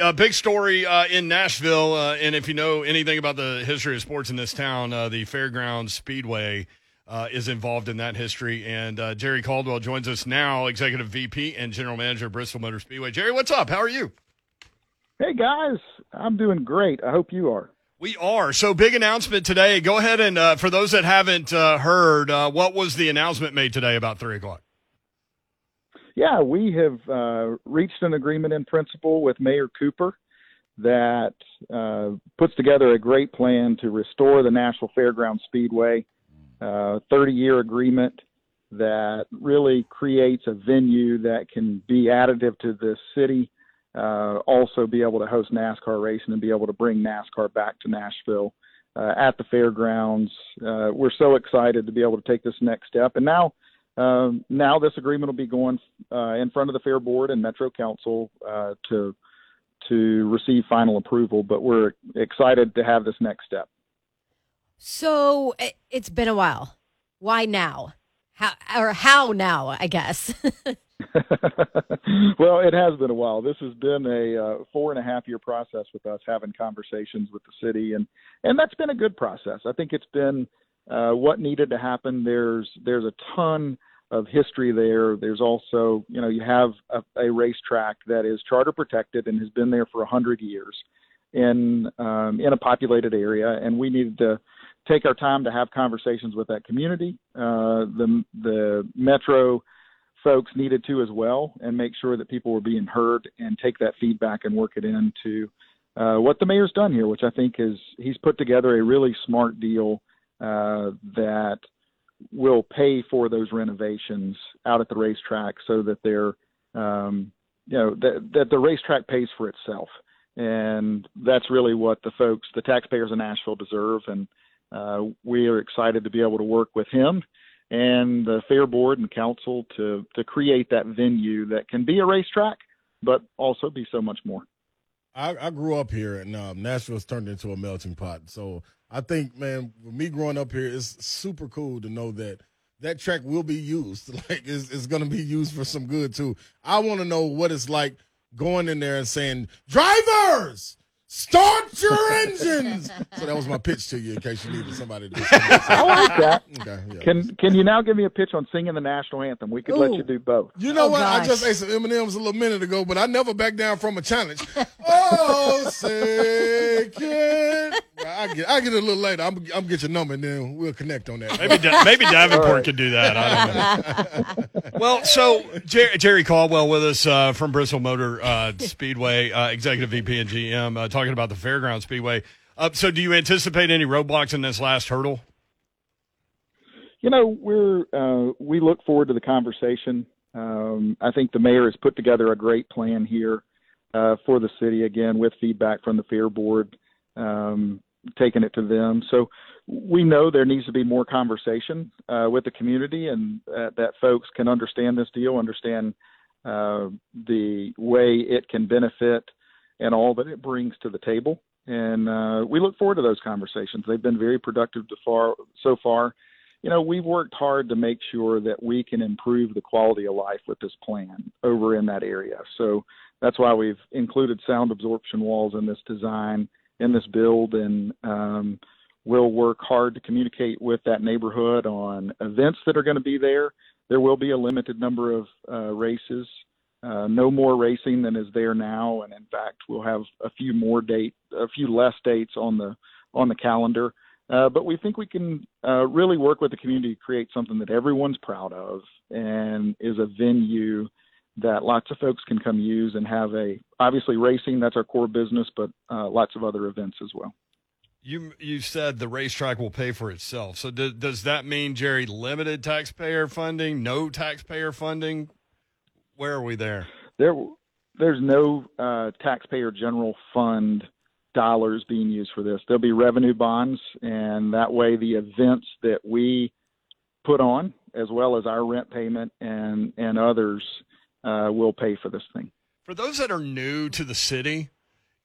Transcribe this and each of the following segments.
A big story uh, in Nashville, uh, and if you know anything about the history of sports in this town, uh, the Fairgrounds Speedway uh, is involved in that history. And uh, Jerry Caldwell joins us now, Executive VP and General Manager of Bristol Motor Speedway. Jerry, what's up? How are you? Hey guys, I'm doing great. I hope you are. We are. So big announcement today. Go ahead and uh, for those that haven't heard, what was the announcement made today about three o'clock? Yeah, we have uh, reached an agreement in principle with Mayor Cooper that uh, puts together a great plan to restore the National Fairground Speedway. Uh, 30 year agreement that really creates a venue that can be additive to the city, uh, also be able to host NASCAR racing and be able to bring NASCAR back to Nashville uh, at the fairgrounds. Uh, we're so excited to be able to take this next step. And now um, now this agreement will be going uh, in front of the Fair Board and Metro Council uh, to to receive final approval. But we're excited to have this next step. So it's been a while. Why now? How or how now? I guess. well, it has been a while. This has been a uh, four and a half year process with us having conversations with the city, and and that's been a good process. I think it's been uh, what needed to happen. There's there's a ton of history there. There's also you know you have a, a racetrack that is charter protected and has been there for a hundred years in um, in a populated area, and we needed to take our time to have conversations with that community. Uh, the the metro folks needed to as well, and make sure that people were being heard and take that feedback and work it into uh, what the mayor's done here, which I think is he's put together a really smart deal that will pay for those renovations out at the racetrack so that they're um, you know that, that the racetrack pays for itself. And that's really what the folks the taxpayers in nashville deserve. And uh, we are excited to be able to work with him and the fair board and council to to create that venue that can be a racetrack but also be so much more. I, I grew up here, and um, Nashville's turned into a melting pot. So I think, man, with me growing up here, it's super cool to know that that track will be used. Like, it's, it's going to be used for some good too. I want to know what it's like going in there and saying, "Drivers, Start your engines. so that was my pitch to you, in case you needed somebody to. I like that. Okay, yeah. Can Can you now give me a pitch on singing the national anthem? We could Ooh. let you do both. You know oh, what? Gosh. I just ate some M and M's a little minute ago, but I never back down from a challenge. oh, say can I get I get a little later. I'm I'm get your number and then we'll connect on that. Maybe maybe Davenport right. could do that. I don't know. well, so Jerry, Jerry Caldwell with us uh, from Bristol Motor uh, Speedway, uh, executive VP and GM, uh, talking about the Fairground Speedway. Uh, so, do you anticipate any roadblocks in this last hurdle? You know, we're uh, we look forward to the conversation. Um, I think the mayor has put together a great plan here for the city again with feedback from the Fair Board. Um, taking it to them. So we know there needs to be more conversation uh, with the community, and uh, that folks can understand this deal, understand uh, the way it can benefit, and all that it brings to the table. And uh, we look forward to those conversations. They've been very productive far so far. You know, we've worked hard to make sure that we can improve the quality of life with this plan over in that area. So that's why we've included sound absorption walls in this design in this build, and um, we'll work hard to communicate with that neighborhood on events that are going to be there. There will be a limited number of uh, races, uh, no more racing than is there now, and in fact, we'll have a few more date, a few less dates on the on the calendar. Uh, but we think we can uh, really work with the community to create something that everyone's proud of and is a venue that lots of folks can come use and have a obviously racing that's our core business, but uh, lots of other events as well. You you said the racetrack will pay for itself. So do, does that mean Jerry limited taxpayer funding, no taxpayer funding? Where are we there? There there's no uh, taxpayer general fund dollars being used for this. There'll be revenue bonds, and that way the events that we put on, as well as our rent payment and and others, uh, will pay for this thing. For those that are new to the city,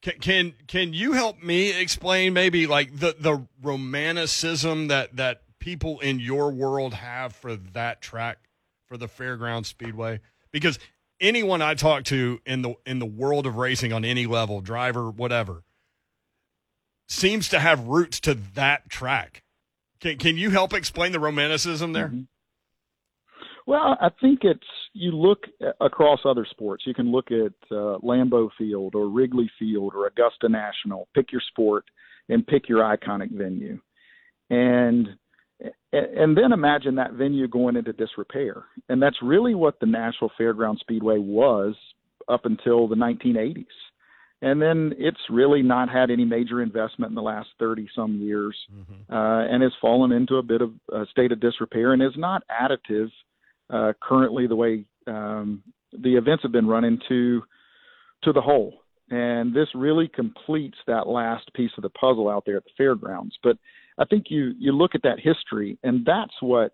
can, can can you help me explain maybe like the the romanticism that that people in your world have for that track for the fairground speedway because anyone I talk to in the in the world of racing on any level, driver, whatever, seems to have roots to that track. Can can you help explain the romanticism there? Mhm. Well, I think it's you look across other sports. You can look at uh, Lambeau Field or Wrigley Field or Augusta National. Pick your sport and pick your iconic venue, and and then imagine that venue going into disrepair. And that's really what the Nashville Fairground Speedway was up until the 1980s. And then it's really not had any major investment in the last 30 some years Mm-hmm. uh, and has fallen into a bit of a state of disrepair and is not additive uh, currently the way um, the events have been running to to the whole. And this really completes that last piece of the puzzle out there at the fairgrounds. But I think you you look at that history, and that's what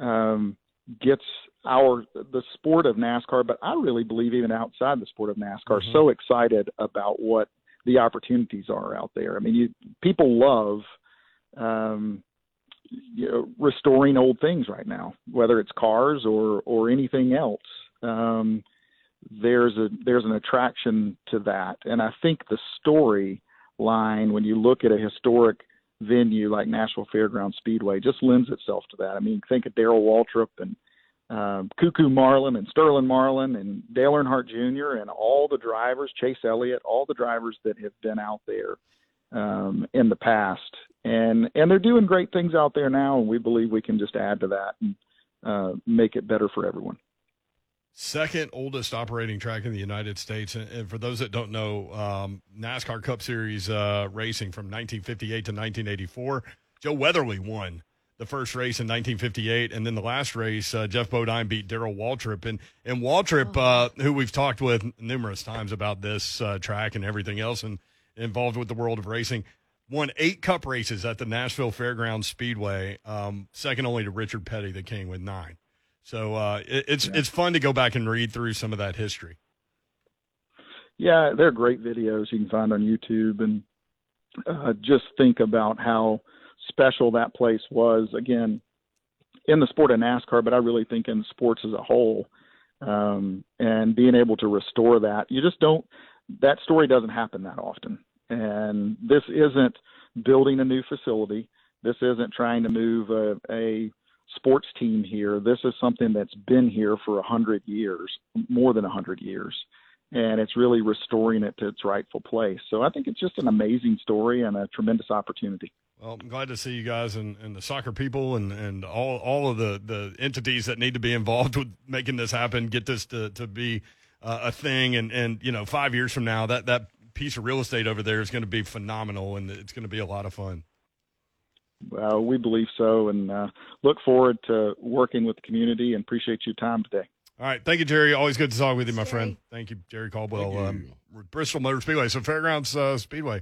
um, gets our the sport of NASCAR, but I really believe even outside the sport of NASCAR, Mhm. so excited about what the opportunities are out there. I mean, you people love um, you know, restoring old things right now, whether it's cars or or anything else. Um, there's a there's an attraction to that, and I think the story line when you look at a historic venue like Nashville Fairground Speedway just lends itself to that. I mean, think of Darrell Waltrip and um, Coo Coo Marlin and Sterling Marlin and Dale Earnhardt Jr. and all the drivers, Chase Elliott, all the drivers that have been out there um, in the past, and and they're doing great things out there now, and we believe we can just add to that and uh, make it better for everyone. Second oldest operating track in the United States, and, and for those that don't know, um, NASCAR Cup Series uh, racing from 1958 to 1984. Joe Weatherly won the first race in 1958, and then the last race, uh, Geoff Bodine beat Darrell Waltrip, and and Waltrip, uh, who we've talked with numerous times about this uh, track and everything else, and involved with the world of racing, won eight Cup races at the Nashville Fairgrounds Speedway, um, second only to Richard Petty, the King, with nine. So uh, it, it's Yeah. it's fun to go back and read through some of that history. Yeah, they're great videos you can find on YouTube, and uh, just think about how special that place was. Again, in the sport of NASCAR, but I really think in sports as a whole, um, and being able to restore that, you just don't. That story doesn't happen that often, and this isn't building a new facility. This isn't trying to move a, a sports team here. This is something that's been here for a hundred years, more than a hundred years and it's really restoring it to its rightful place. So I think it's just an amazing story and a tremendous opportunity. Well, I'm glad to see you guys and, and the soccer people and, and all all of the, the entities that need to be involved with making this happen, get this to, to be uh, a thing. And, and, you know, five years from now, that, that piece of real estate over there is going to be phenomenal and it's going to be a lot of fun. Uh, we believe so and uh, look forward to working with the community and appreciate your time today. All right. Thank you, Jerry. Always good to talk with you, my Thanks, friend. Thank you, Jerry Caldwell, you. um, Bristol Motor Speedway. So, Fairgrounds uh, Speedway.